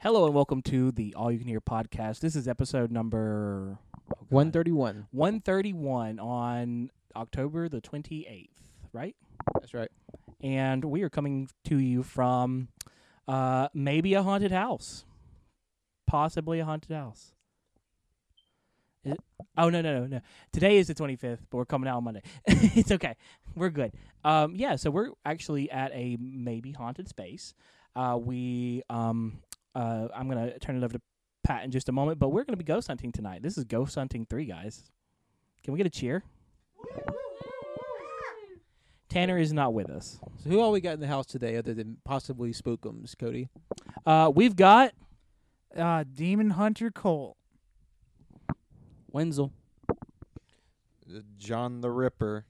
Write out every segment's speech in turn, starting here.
Hello and welcome to the All You Can Hear podcast. This is episode number oh 131. 131 on October the 28th, right? That's right. And we are coming to you from uh, maybe a haunted house, possibly a haunted house. Is it- Oh no no no no! Today is the 25th, but we're coming out on Monday. it's okay, we're good. Um, yeah, so we're actually at a maybe haunted space. Uh, we um, uh, I'm gonna turn it over to Pat in just a moment, but we're gonna be ghost hunting tonight. This is ghost hunting three guys. Can we get a cheer? Tanner is not with us. So who all we got in the house today other than possibly Spookums, Cody? Uh, we've got Uh, Demon Hunter Cole. Wenzel. John the Ripper.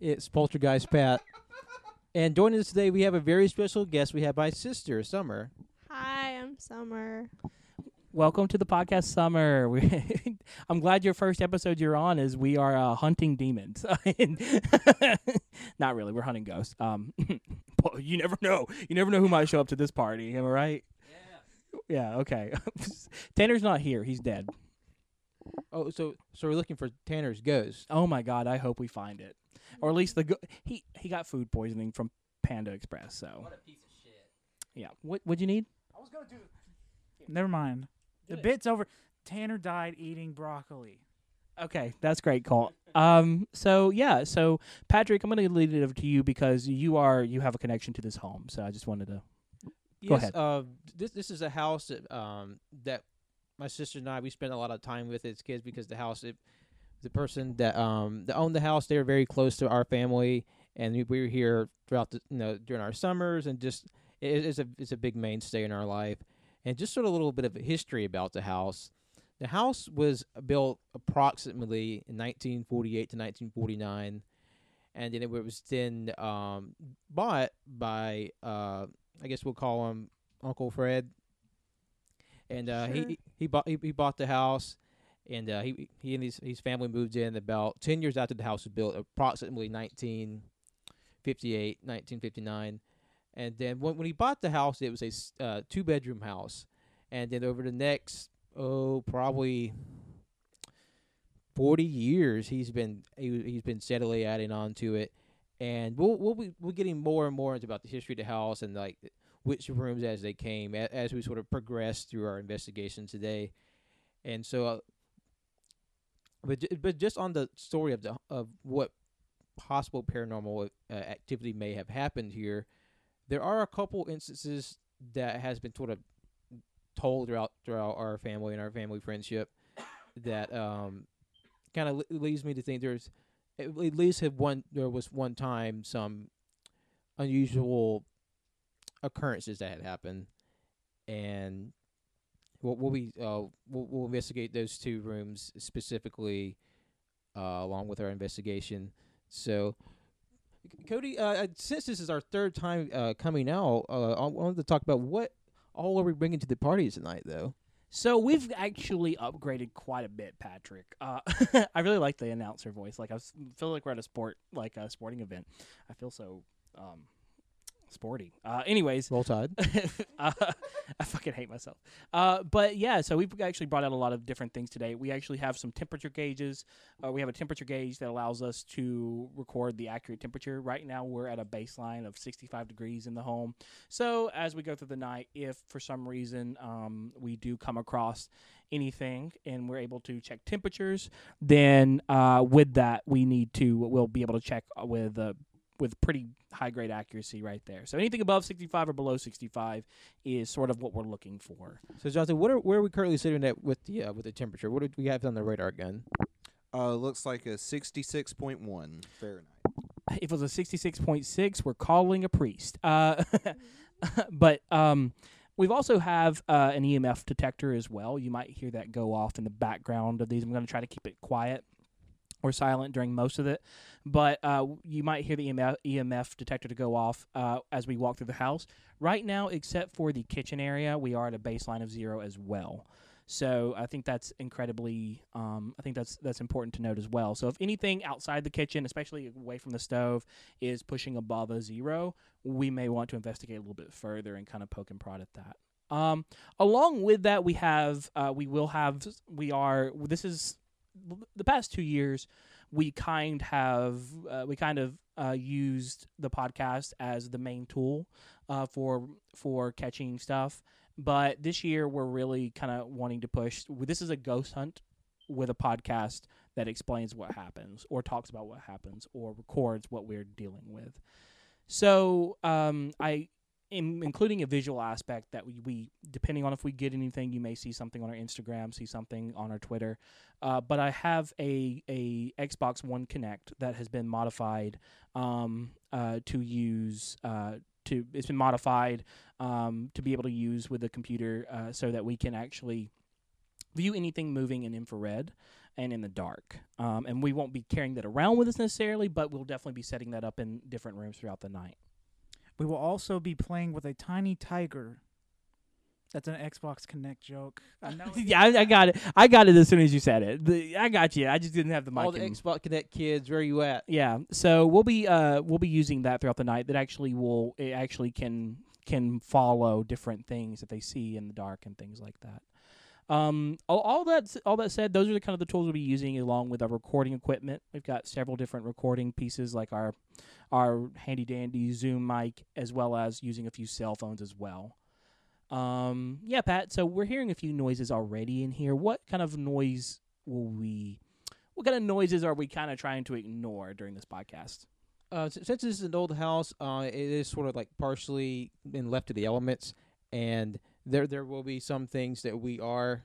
It's Poltergeist Pat. And joining us today we have a very special guest. We have my sister, Summer. Hi, I'm Summer. welcome to the podcast, Summer. We, I'm glad your first episode you're on is we are uh, hunting demons. not really, we're hunting ghosts. Um, but you never know. You never know who might show up to this party. Am I right? Yeah. Yeah. Okay. Tanner's not here. He's dead. Oh, so so we're looking for Tanner's ghost. Oh my God! I hope we find it, or at least the go- he he got food poisoning from Panda Express. So what a piece of shit. Yeah. What what'd you need? I was gonna do. Never mind. The bit's over. Tanner died eating broccoli. Okay, that's great, Cole. Um, so yeah, so Patrick, I'm going to lead it over to you because you are you have a connection to this home. So I just wanted to. Go yes, ahead. Uh, this this is a house that um that my sister and I we spent a lot of time with as kids because the house it, the person that um that owned the house they were very close to our family and we, we were here throughout the you know during our summers and just it, it's a it's a big mainstay in our life and just sort of a little bit of history about the house. The house was built approximately in 1948 to 1949, and then it was then um, bought by uh, I guess we'll call him Uncle Fred. And uh, Sure. he he bought he, he bought the house, and uh, he he and his his family moved in about ten years after the house was built, approximately 1958, 1959. And then when when he bought the house, it was a uh, two bedroom house, and then over the next oh probably forty years, he's been he, he's been steadily adding on to it, and we'll we'll be we're getting more and more into about the history of the house and like which rooms as they came a- as we sort of progress through our investigation today, and so. Uh, but ju- but just on the story of the of what possible paranormal uh, activity may have happened here, there are a couple instances that has been sort of told throughout throughout our family and our family friendship that um kind of leads me to think there's at least have one there was one time some unusual occurrences that had happened. And we'll, we'll be uh we'll, we'll investigate those two rooms specifically uh along with our investigation so Cody, uh, since this is our third time uh, coming out, uh, I wanted to talk about what all are we bringing to the party tonight, though. So we've actually upgraded quite a bit, Patrick. Uh, I really like the announcer voice. Like I feel like we're at a sport, like a sporting event. I feel so um, sporty. Uh, anyways, Roll Tide. uh, I fucking hate myself. Uh, but yeah, so we've actually brought out a lot of different things today. We actually have some temperature gauges. Uh, we have a temperature gauge that allows us to record the accurate temperature. Right now, we're at a baseline of 65 degrees in the home. So as we go through the night, if for some reason um, we do come across anything and we're able to check temperatures, then uh, with that we need to we'll be able to check with uh, with pretty high grade accuracy right there. So anything above 65 or below 65 is sort of what we're looking for. So, Jonathan, what are where are we currently sitting at with the uh, with the temperature? What do we have on the radar gun? Uh, looks like a 66.1 Fahrenheit. If it was a 66.6, we're calling a priest. Uh, but um, we've also have uh, an EMF detector as well. You might hear that go off in the background of these. I'm going to try to keep it quiet or silent during most of it, but uh, you might hear the EMF, EMF detector to go off uh, as we walk through the house. Right now, except for the kitchen area, we are at a baseline of zero as well. So I think that's incredibly. Um, I think that's that's important to note as well. So if anything outside the kitchen, especially away from the stove, is pushing above a zero, we may want to investigate a little bit further and kind of poke and prod at that. Um, along with that, we have uh, we will have we are this is the past two years we kind have uh, we kind of uh, used the podcast as the main tool uh, for for catching stuff. But this year we're really kind of wanting to push. This is a ghost hunt with a podcast that explains what happens, or talks about what happens, or records what we're dealing with. So um, I in, including a visual aspect that we, we, depending on if we get anything, you may see something on our Instagram, see something on our Twitter. Uh, but I have a a Xbox One Kinect that has been modified um, uh, to use. Uh, to it's been modified um, to be able to use with the computer uh, so that we can actually view anything moving in infrared and in the dark. Um, and we won't be carrying that around with us necessarily, but we'll definitely be setting that up in different rooms throughout the night. We will also be playing with a tiny tiger. That's an Xbox Kinect joke. I know. yeah, I, I, got it. I got it as soon as you said it. The, I got you. I just didn't have the mic. All the in. Xbox Kinect kids, where are you at? Yeah. So we'll be uh we'll be using that throughout the night. That actually will it actually can can follow different things that they see in the dark and things like that. Um, all, all that all that said, those are the kind of the tools we'll be using along with our recording equipment. We've got several different recording pieces, like our our handy dandy Zoom mic, as well as using a few cell phones as well. Um, yeah, Pat. So we're hearing a few noises already in here. What kind of noise will we? What kind of noises are we kind of trying to ignore during this podcast? Uh, since this is an old house, uh, it is sort of like partially been left to the elements, and there there will be some things that we are.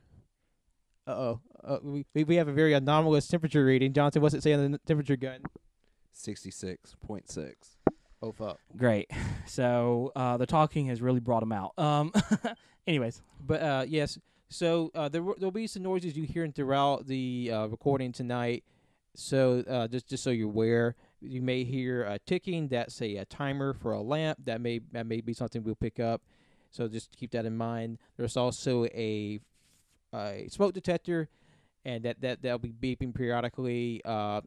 Uh-oh. Uh We we have a very anomalous temperature reading. Johnson, what's it say on the temperature gun? Sixty-six point six. Oh fuck. Great. So uh, the talking has really brought him out. Um, anyways, But uh, yes, so uh, there w- there'll be some noises you hear throughout the uh, recording tonight. So uh, just just so you're aware, you may hear a ticking. That's a, a timer for a lamp. That may that may be something we'll pick up. So just keep that in mind. There's also a, a smoke detector, and that that that'll be beeping periodically. Uh,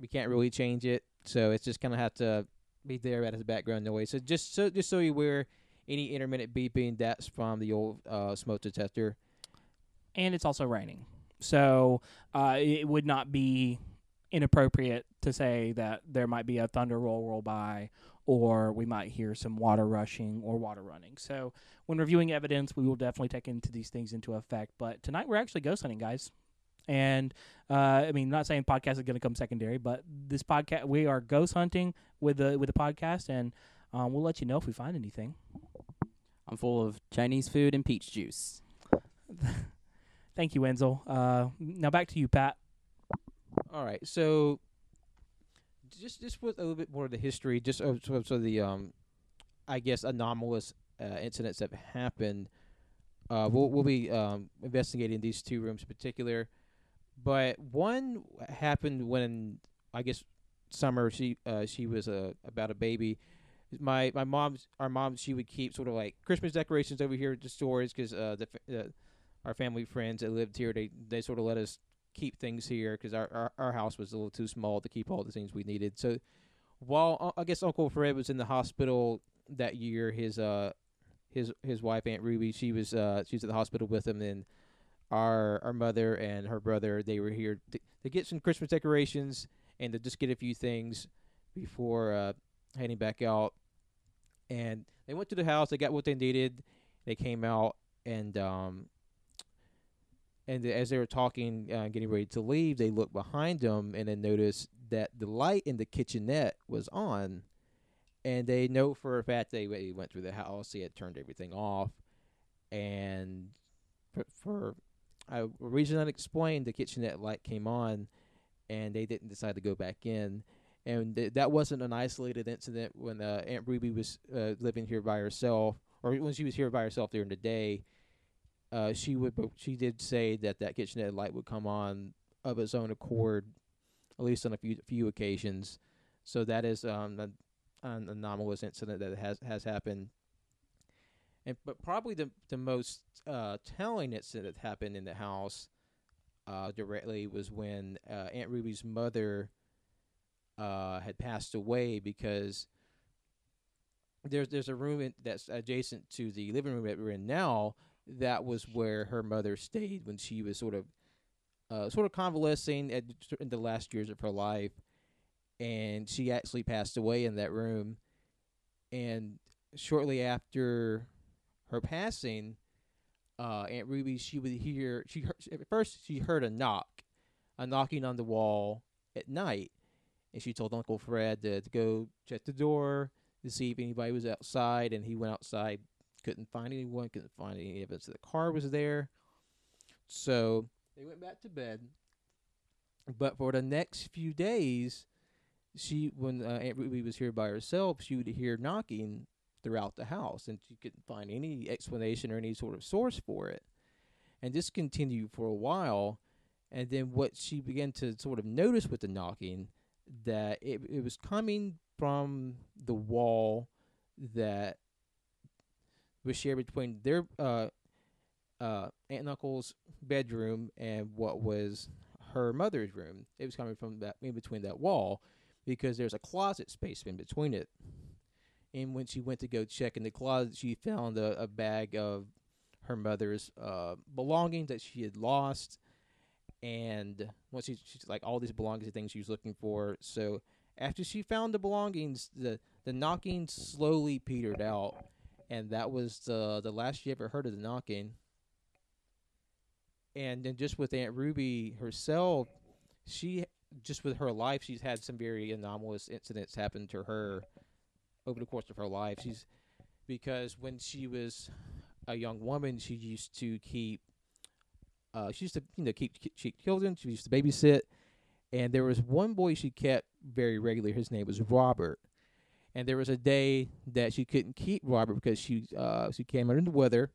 we can't really change it, so it's just gonna have to be there as a background noise. So just so just so you're aware, any intermittent beeping that's from the old uh, smoke detector. and it's also raining, so uh, it would not be inappropriate to say that there might be a thunder roll roll by, or we might hear some water rushing or water running. So when reviewing evidence, we will definitely take into these things into effect. But tonight we're actually ghost hunting, guys. And uh, I mean, not saying podcast is going to come secondary, but this podcast we are ghost hunting with the with the podcast, and um, we'll let you know if we find anything. I'm full of Chinese food and peach juice. Thank you, Wenzel. Uh, now back to you, Pat. All right, so just just with a little bit more of the history, just of so, so the um, I guess anomalous uh, incidents that happened. Uh, we'll we'll be um investigating these two rooms in particular, but one happened when I guess summer she uh she was uh, about a baby. My my mom's our mom she would keep sort of like Christmas decorations over here at the stores because uh the uh, our family friends that lived here they they sort of let us keep things here because our, our our house was a little too small to keep all the things we needed. So while uh, I guess Uncle Fred was in the hospital that year, his uh his his wife Aunt Ruby she was uh she was at the hospital with him and our our mother and her brother they were here to, to get some Christmas decorations and to just get a few things before uh heading back out. And they went to the house, they got what they needed, they came out and um and as they were talking, uh, getting ready to leave, they looked behind them and then noticed that the light in the kitchenette was on. And they know for a fact they, they went through the house, they had turned everything off. And for, for a reason unexplained, the kitchenette light came on and they didn't decide to go back in. And th- that wasn't an isolated incident when uh, Aunt Ruby was uh, living here by herself, or when she was here by herself during the day uh, she would she did say that that kitchenette light would come on of its own accord, at least on a few few occasions. So that is um an, an anomalous incident that has has happened. And but probably the the most uh, telling incident that happened in the house uh, directly was when uh, Aunt Ruby's mother uh, had passed away because there's there's a room in, that's adjacent to the living room that we're in now. That was where her mother stayed when she was sort of uh, sort of convalescing at, in the last years of her life, and she actually passed away in that room. And shortly after her passing, uh, Aunt Ruby she would hear she heard, at first she heard a knock, a knocking on the wall at night, and she told Uncle Fred to, to go check the door to see if anybody was outside, and he went outside, couldn't find anyone, couldn't find any evidence that the car was there. So they went back to bed. But for the next few days, she when uh, Aunt Ruby was here by herself, she would hear knocking throughout the house, and she couldn't find any explanation or any sort of source for it. And this continued for a while, and then what she began to sort of notice with the knocking that it it was coming from the wall that was shared between their uh uh aunt and uncle's bedroom and what was her mother's room. It was coming from that in between that wall because there's a closet space in between it. And when she went to go check in the closet, she found a, a bag of her mother's uh, belongings that she had lost. And once she, she's like all these belongings and things she was looking for. So after she found the belongings, the the knocking slowly petered out, and that was the the last she ever heard of the knocking. And then just with Aunt Ruby herself, she just with her life, she's had some very anomalous incidents happen to her over the course of her life. She's because when she was a young woman, she used to keep. Uh, she used to, you know, keep, keep, keep children. She used to babysit, and there was one boy she kept very regularly. His name was Robert, and there was a day that she couldn't keep Robert because she uh, she came under the weather,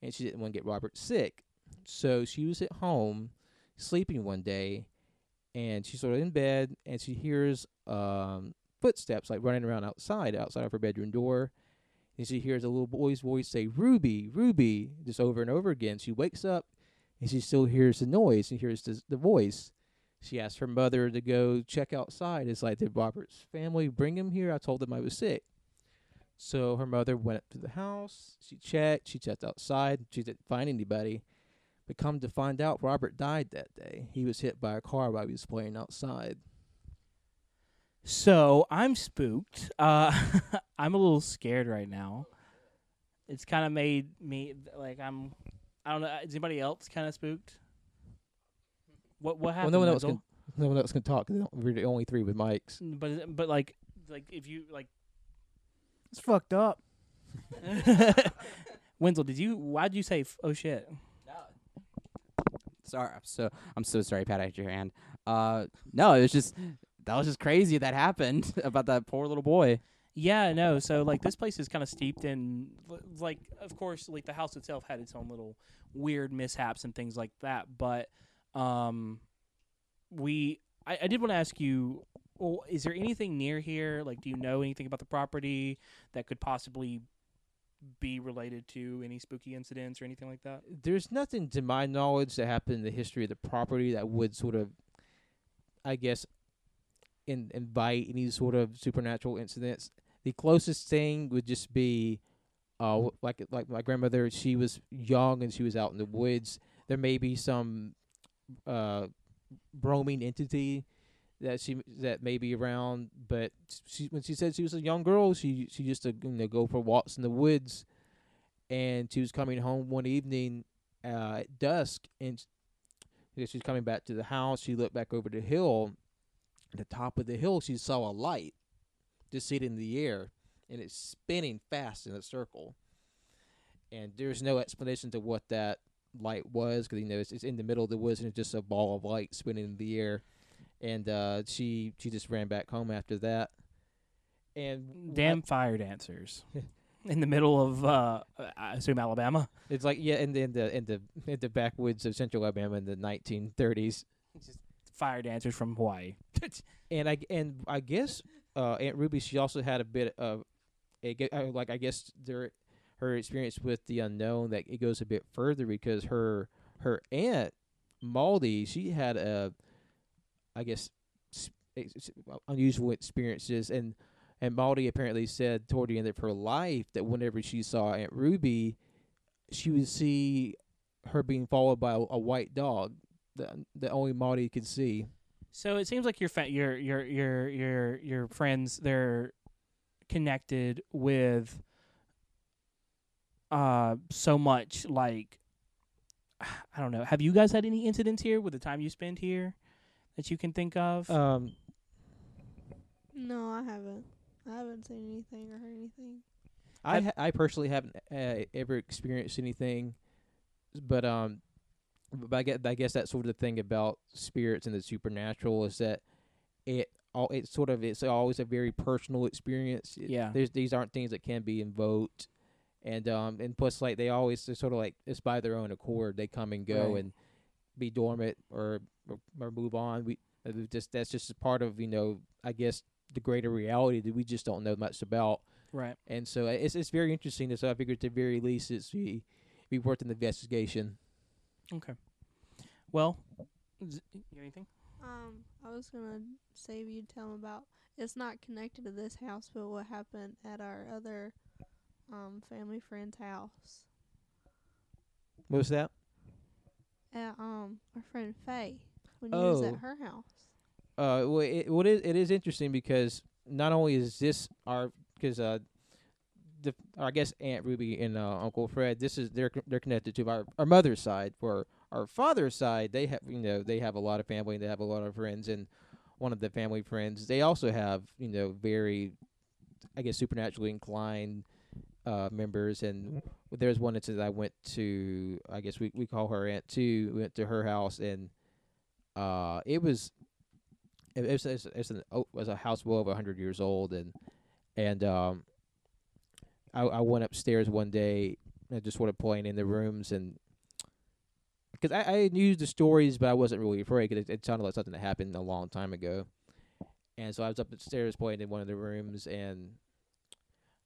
and she didn't want to get Robert sick. So she was at home, sleeping one day, and she's sort of in bed, and she hears um, footsteps like running around outside, outside of her bedroom door. And she hears a little boy's voice say, Ruby, Ruby, just over and over again. She wakes up and she still hears the noise and hears the, the voice. She asks her mother to go check outside. It's like, did Robert's family bring him here? I told them I was sick. So her mother went up to the house. She checked. She checked outside. She didn't find anybody. But come to find out, Robert died that day. He was hit by a car while he was playing outside. So I'm spooked. Uh, I'm a little scared right now. It's kind of made me like I'm. I don't know. Is anybody else kind of spooked? What what Well, happened? no one else Wenzel? can. No one else can talk. 'cause We're the only three with mics. But but like like if you like It's fucked up. Wenzel, did you? Why did you say? F- oh shit! Sorry, I'm so I'm so sorry, Pat. I had your hand. Uh, no, it was just that was just crazy that happened about that poor little boy. Yeah, no. So like this place is kind of steeped in like of course like the house itself had its own little weird mishaps and things like that, but um we I, I did want to ask you well, is there anything near here? Like do you know anything about the property that could possibly be related to any spooky incidents or anything like that? There's nothing to my knowledge that happened in the history of the property that would sort of, I guess, in, invite any sort of supernatural incidents. The closest thing would just be, uh, like like my grandmother. She was young and she was out in the woods. There may be some, uh, roaming entity that she that may be around. But she when she said she was a young girl, she she used to you know go for walks in the woods, and she was coming home one evening uh, at dusk, and she's coming back to the house. She looked back over the hill. At the top of the hill, she saw a light just sitting in the air, and it's spinning fast in a circle. And there's no explanation to what that light was because you know it's, it's in the middle of the woods and it's just a ball of light spinning in the air. And uh, she she just ran back home after that. And Damn fire dancers. In the middle of uh I assume Alabama. It's like yeah, in the in the in the in the backwoods of central Alabama in the 1930s, Fire dancers from Hawaii. and I and I guess uh, Aunt Ruby she also had a bit of a, uh, like I guess there her experience with the unknown that it goes a bit further because her her aunt Maldy she had a I guess unusual experiences and and Maldy apparently said toward the end of her life that whenever she saw Aunt Ruby she would see her being followed by a, a white dog that that only Maldy could see. So it seems like your fa- your your your your your friends they're connected with uh so much like I don't know. Have you guys had any incidents here with the time you spend here that you can think of? Um, No, I haven't. I haven't seen anything or heard anything. I ha- I personally haven't uh, ever experienced anything, but um, but I guess I guess that's sort of the thing about spirits and the supernatural is that it all it's sort of it's always a very personal experience. It- yeah. There's these aren't things that can be invoked, and um and plus like they always they're sort of like it's by their own accord they come and go Right. and be dormant or or, or move on. We uh, just that's just a part of you know I guess the greater reality that we just don't know much about. Right. And so uh, it's it's very interesting. So I figured at the very least it's we we worked in the investigation. Okay. Well, z- you got anything? Um, I was gonna say if you tell 'em about. It's not connected to this house, but what happened at our other um family friend's house. What was that? At um our friend Faye when you was Oh. at her house. Uh, well, it what is it is interesting because not only is this our because uh, the I guess Aunt Ruby and uh, Uncle Fred this is they're they're connected to our our mother's side. For our father's side, they have you know they have a lot of family and they have a lot of friends and one of the family friends they also have you know very I guess supernaturally inclined uh members and there's one instance I went to I guess we we call her aunt too we went to her house and uh it was it, it's it's, it's an oh, it was a house well over hundred years old and and um I I went upstairs one day and just sort of playing in the rooms and because I, I knew the stories but I wasn't really afraid because it, it sounded like something that happened a long time ago and so I was up upstairs playing in one of the rooms and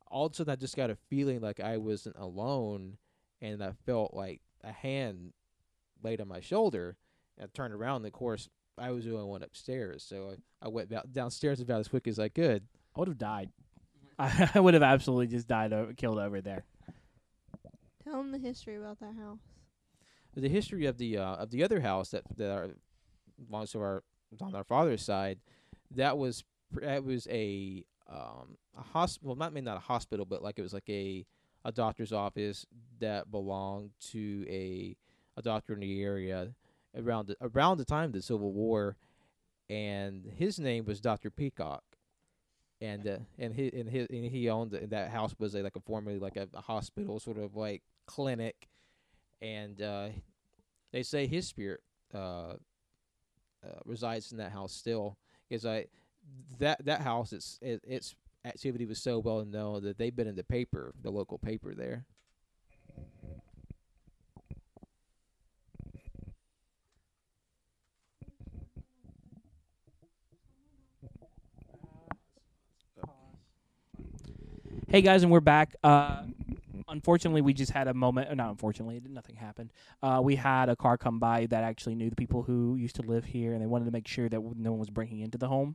all of a sudden I just got a feeling like I wasn't alone and I felt like a hand laid on my shoulder and I turned around and of course I was the only one upstairs, so I, I went about downstairs about as quick as I could. I would have died. I would have absolutely just died, o- killed over there. Tell them the history about that house. The history of the uh, of the other house that that our, belongs to our on our father's side, that was pr- that was a um a hospital, well, not maybe not a hospital, but like it was like a a doctor's office that belonged to a a doctor in the area around the, around the time of the Civil War, and his name was Doctor Peacock. And uh, and his and his and he owned the, that house was a, like a formerly like a, a hospital sort of like clinic, and uh, they say his spirit uh, uh, resides in that house still. Because I that that house it's it, its activity was so well known that they've been in the paper, the local paper there. Hey guys, and we're back. Uh, unfortunately, we just had a moment. Not unfortunately, nothing happened. Uh, we had a car come by that actually knew the people who used to live here, and they wanted to make sure that no one was breaking into the home.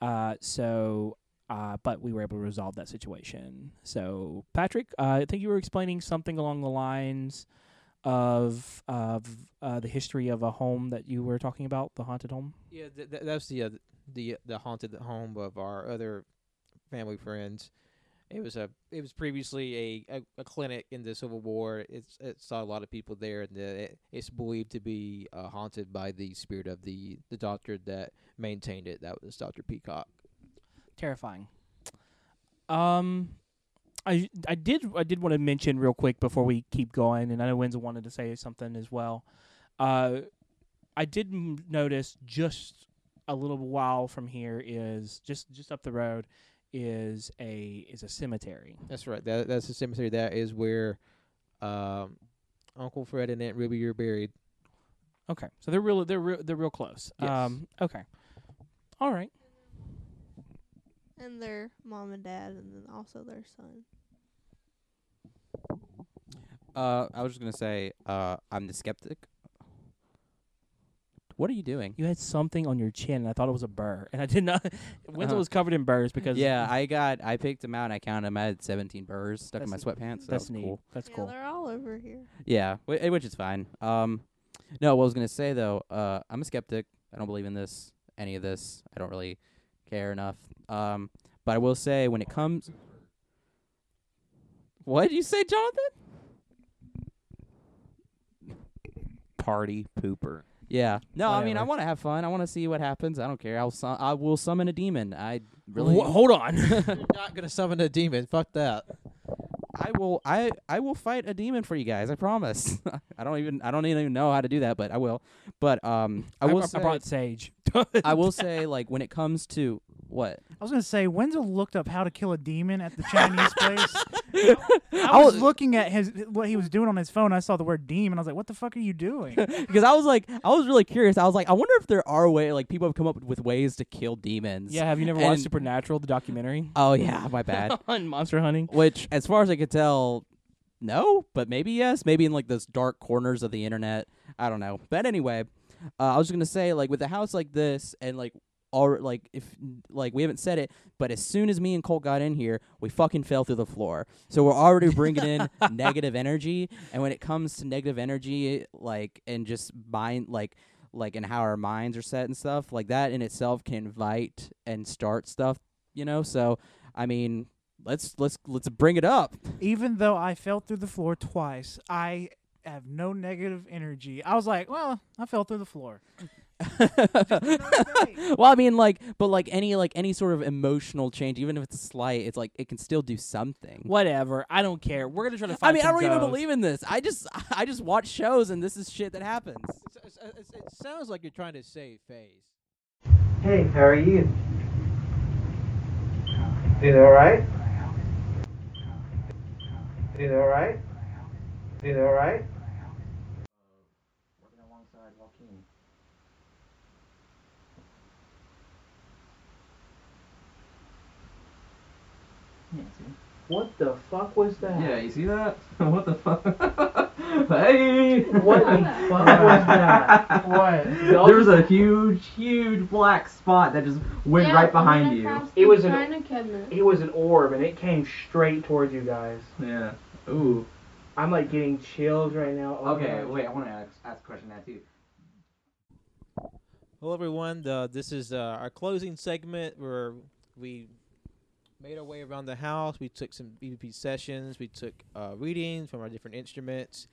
Uh, so, uh, but we were able to resolve that situation. So, Patrick, uh, I think you were explaining something along the lines of of uh, the history of a home that you were talking about, the haunted home. Yeah, th- th- that's the the the haunted home of our other family friends. It was a it was previously a, a, a clinic in the Civil War. It's it saw a lot of people there, and uh, it, it's believed to be uh, haunted by the spirit of the the doctor that maintained it. That was Doctor Peacock. terrifying. Um, I I did I did want to mention real quick before we keep going, and I know Wenzel wanted to say something as well. Uh, I did notice just a little while from here is just just up the road is a is a cemetery. That's right. That that's the cemetery. That is where um, Uncle Fred and Aunt Ruby are buried. Okay, so they're real they're real, they're real close. Yes. Um, okay, all right. And their mom and dad and then also their son. Uh, I was just gonna say, uh, I'm the skeptic. What are you doing? You had something on your chin, and I thought it was a burr, and I did not. Wenzel Uh-huh. was covered in burrs because yeah, I got, I picked them out and I counted them. I had 17 burrs stuck in my sweatpants. So that's that was neat. cool. That's yeah, cool. they're all over here. Yeah, whi- eh, which is fine. Um, no, what I was gonna say though, uh, I'm a skeptic. I don't believe in this, any of this. I don't really care enough. Um, but I will say when it comes, what did you say, Jonathan? Party pooper. Yeah. No, I mean I Whatever. want to have fun. I want to see what happens. I don't care. I'll su- I will summon a demon. I really Wha- hold on. You're not gonna summon a demon. Fuck that. I will I I will fight a demon for you guys. I promise. I don't even I don't even know how to do that, but I will. But um I will I, say brought Sage. I will say like when it comes to what I was gonna say Wenzel looked up how to kill a demon at the Chinese place. I I was was- looking at his what he was doing on his phone. I saw the word demon. I was like, "What the fuck are you doing?" because I was like I was really curious. I was like I wonder if there are way like people have come up with ways to kill demons. yeah, have you never And- watched Supernatural, the documentary Oh yeah, my bad. on monster hunting? Which as far as I could tell no, but maybe yes, maybe in like those dark corners of the internet. I don't know. But anyway, uh, I was going to say like with a house like this and like or like if like we haven't said it, but as soon as me and Colt got in here, we fucking fell through the floor. So we're already bringing in negative energy, and when it comes to negative energy, like and just mind like like and how our minds are set and stuff like that in itself can invite and start stuff, you know. So I mean, let's let's let's bring it up. Even though I fell through the floor twice, I have no negative energy. I was like, "Well, I fell through the floor." well, I mean, like, but like any like any sort of emotional change, even if it's slight, it's like it can still do something. Whatever. I don't care. We're gonna try to find I find mean, I don't even believe in this. I just I just watch shows and this is shit that happens. It's- it's- it's- it sounds like you're trying to save face. Hey, how are you? Doing alright? Doing alright? Doing alright? Working What the fuck was that? Yeah, you see that? what the fuck? hey! What the fuck was that? What? There was a huge, huge black spot that just went right behind you. It was an- China cabinet. It was an orb and it came straight towards you guys. Yeah. Ooh. I'm like getting chills right now. Oh Okay, my- wait, I want to ask, ask a question that too. Hello, everyone. Uh, this is uh, our closing segment where we made our way around the house. We took some EVP sessions. We took uh, readings from our different instruments.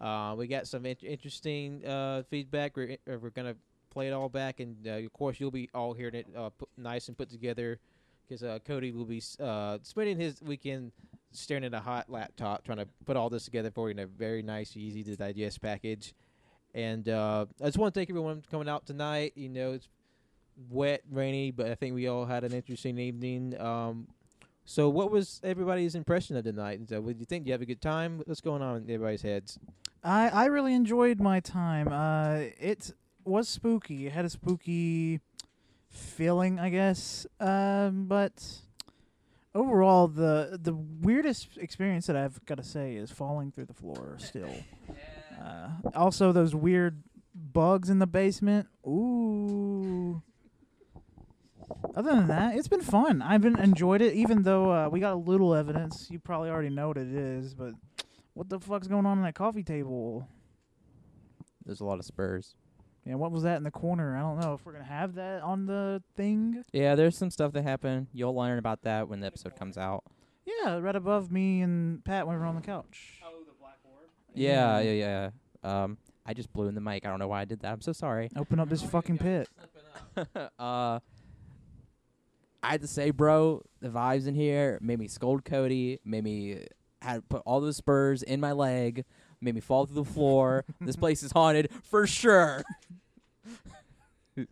Uh, we got some in- interesting uh, feedback. We're, uh, we're going to play it all back. And, uh, of course, you'll be all hearing it uh, put nice and put together because uh, Cody will be spending his weekend staring at a hot laptop trying to put all this together for you in a very nice, easy to digest package. And uh, I just want to thank everyone for coming out tonight. You know, it's wet, rainy, but I think we all had an interesting evening. Um, so, what was everybody's impression of the night? So, what do you think? Do you have a good time? What's going on in everybody's heads? I I really enjoyed my time. Uh, it was spooky. It had a spooky feeling, I guess. Um, but overall, the the weirdest experience that I've got to say is falling through the floor. Still. Uh, also, those weird bugs in the basement. Ooh. Other than that, it's been fun. I've been enjoyed it, even though uh, we got a little evidence. You probably already know what it is, but what the fuck's going on in that coffee table? There's a lot of spurs. Yeah, what was that in the corner? I don't know if we're gonna have that on the thing. Yeah, there's some stuff that happened. You'll learn about that when the episode comes out. Yeah, right above me and Pat when we were on the couch. Oh, the black orb. Yeah, yeah, yeah. Um, I just blew in the mic. I don't know why I did that. I'm so sorry. Open up this fucking pit. uh, I had to say, bro, the vibes in here made me scold Cody, made me had put all those spurs in my leg, made me fall through the floor. this place is haunted for sure.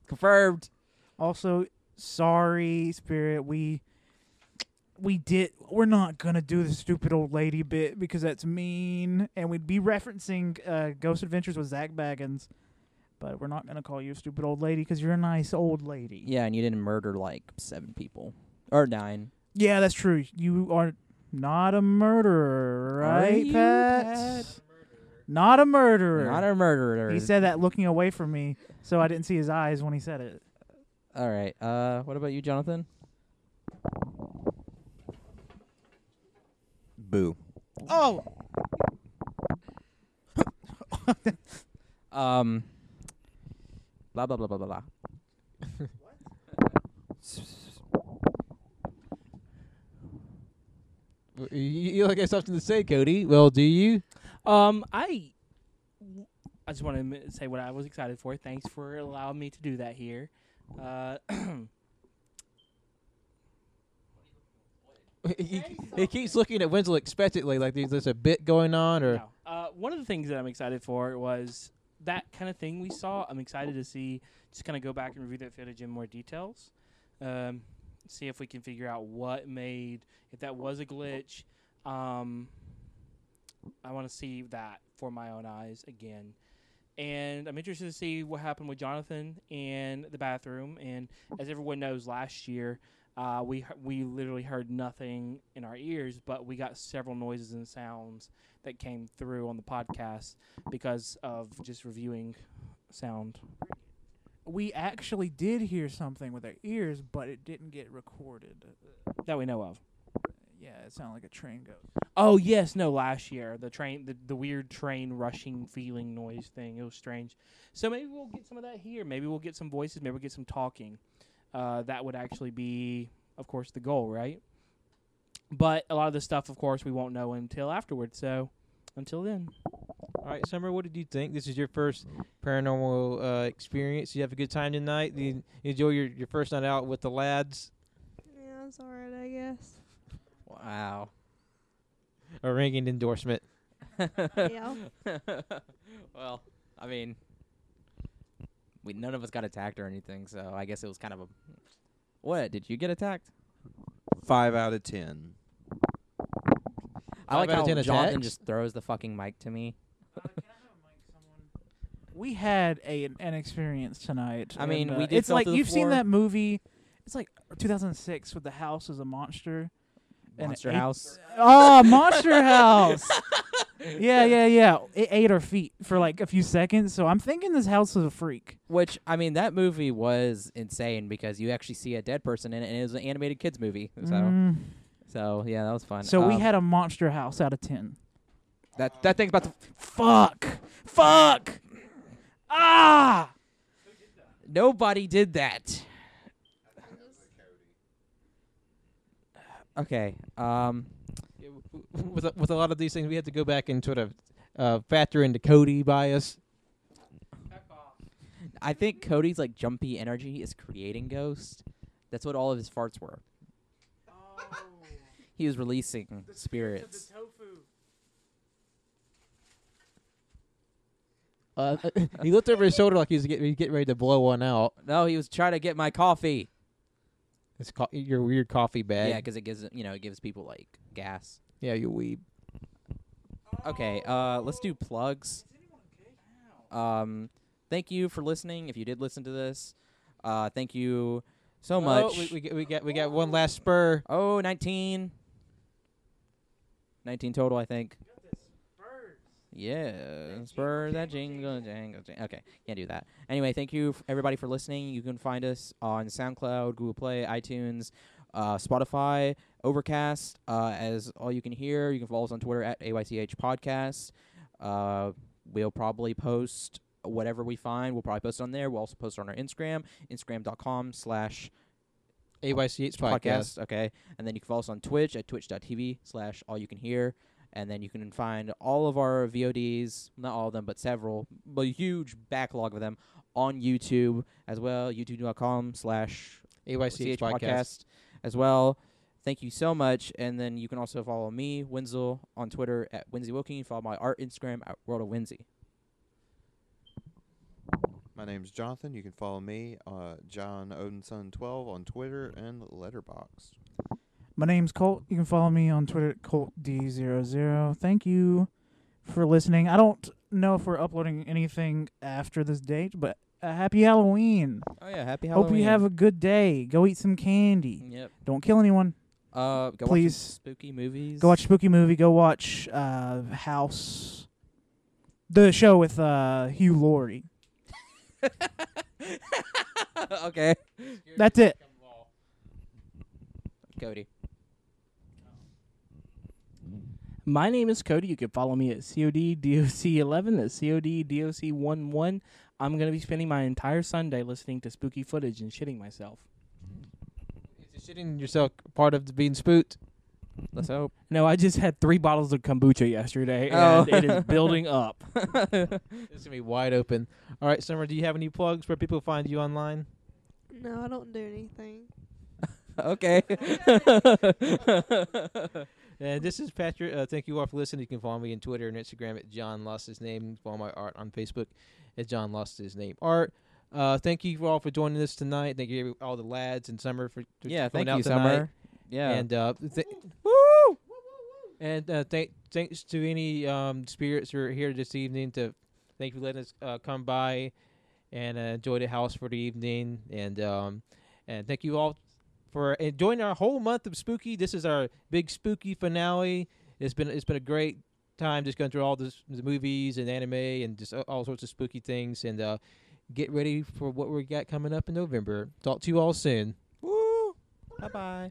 Confirmed. Also, sorry, Spirit. We we did. We're not gonna do the stupid old lady bit because that's mean, and we'd be referencing uh, Ghost Adventures with Zak Bagans. But we're not gonna call you a stupid old lady because you're a nice old lady. Yeah, and you didn't murder like seven people or nine. Yeah, that's true. You are not a murderer, Are right, you, Pat? Pat? Not a murderer. Not a murderer. he said that looking away from me, so I didn't see his eyes when he said it. All right. Uh, what about you, Jonathan? Boo. Oh, Um. Blah blah blah blah blah blah. You, you like have something to say, Cody? Well, do you? Um, I, I just want to say what I was excited for. Thanks for allowing me to do that here. Uh, he, he keeps looking at Winslow expectantly, like there's, there's a bit going on, or no. uh, one of the things that I'm excited for was that kind of thing we saw. I'm excited to see, just kind of go back and review that footage in more details. Um, see if we can figure out what made, if that was a glitch. Um, I want to see that for my own eyes again. And I'm interested to see what happened with Jonathan in the bathroom. And as everyone knows, last year uh, we we literally heard nothing in our ears, but we got several noises and sounds that came through on the podcast because of just reviewing sound. we actually did hear something with our ears, but it didn't get recorded. that we know of. Yeah, it sounded like a train goes. Oh yes, no, last year the train, the, the weird train rushing feeling noise thing. It was strange. So maybe we'll get some of that here. Maybe we'll get some voices. Maybe we'll get some talking. Uh, that would actually be, of course, the goal, right? But a lot of the stuff, of course, we won't know until afterwards. So until then, All right, Summer, what did you think? This is your first paranormal uh, experience. You have a good time tonight. Did you enjoy your, your first night out with the lads? Yeah, it's alright, I guess. Wow. A ringing endorsement. Yeah. well, I mean, we none of us got attacked or anything, so I guess it was kind of a. What did you get attacked? Five out of ten. I like Five out how of 10 Jonathan attacks? just throws the fucking mic to me. We had a an experience tonight. I mean, and, we did It's fell like through the you've seen floor. that movie. It's like 2006 with the house as a monster. And Monster ate- House. Oh, Monster House. yeah, yeah, yeah. It ate our feet for like a few seconds. So I'm thinking this house is a freak. Which I mean, that movie was insane because you actually see a dead person in it, and it was an animated kids movie. So, Mm. so yeah, that was fun. So we Um, had a Monster House out of ten. that. That thing's about to. Fuck. Fuck. Ah. Nobody did that. Okay. Um. With a, with a lot of these things, we had to go back and sort of uh, factor into Cody bias. I think Cody's like jumpy energy is creating ghost. That's what all of his farts were. He was releasing spirits. Uh, he looked over his shoulder like he was getting, getting ready to blow one out. No, he was trying to get my coffee. It's co- your weird coffee bag. Yeah, 'cause it gives you know it gives people like gas. yeah, you weeb. Okay, uh, let's do plugs. Um, thank you for listening. If you did listen to this, uh, thank you so Oh, much. we, we, get- we got we got one last spur. Oh, 19. 19 total, I think. Yeah, spur that jingle, jangle, jangle. Okay, can't do that. Anyway, thank you f- everybody for listening. You can find us on SoundCloud, Google Play, iTunes, uh, Spotify, Overcast. Uh, as all you can hear, you can follow us on Twitter at AYCH Podcast. Uh, we'll probably post whatever we find. We'll probably post it on there. We'll also post it on our Instagram, Instagram.com slash AYCH podcast. podcast. Okay. And then you can follow us on Twitch at twitch.tv slash all you can hear. And then you can find all of our VODs, not all of them, but several, but a huge backlog of them on YouTube as well, youtube.com slash AYCH podcast. as well. Thank you so much. And then you can also follow me, Wenzel, on Twitter at Winsy Wilking. Follow my art Instagram at World of Winsy. My name's Jonathan. You can follow me, uh, John Odinson 12 on Twitter and Letterboxd. My name's Colt. You can follow me on Twitter at ColtD00. Thank you for listening. I don't know if we're uploading anything after this date, but uh, happy Halloween. Oh, yeah. Happy Halloween. Hope you have a good day. Go eat some candy. Yep. Don't kill anyone. Uh, go Please. watch spooky movies. Go watch spooky movie. Go watch uh, House, the show with uh, Hugh Laurie. okay. That's it. Cody. My name is Cody. You can follow me at CODDOC11. That's CODDOC11. I'm going to be spending my entire Sunday listening to spooky footage and shitting myself. Is the shitting yourself part of the being spooked? Let's hope. No, I just had three bottles of kombucha yesterday, Oh. and it is building up. It's gonna be wide open. All right, Summer. Do you have any plugs where people find you online? No, I don't do anything. okay. And this is Patrick. Uh, thank you all for listening. You can follow me on Twitter and Instagram at John Lost His Name. Follow my art on Facebook at John Lost His Name Art. Uh, thank you all for joining us tonight. Thank you all the lads and Summer for, for yeah. Thank out you, tonight. Summer. Yeah. And uh, th- woo! And uh, th- thanks to any um, spirits who are here this evening. To thank you for letting us uh, come by and uh, enjoy the house for the evening. And um, and thank you all for enjoying our whole month of spooky. This is our big spooky finale. It's been it's been a great time just going through all this, the movies and anime and just all- sorts of spooky things. And uh, get ready for what we got coming up in November. Talk to you all soon. Woo. Bye bye.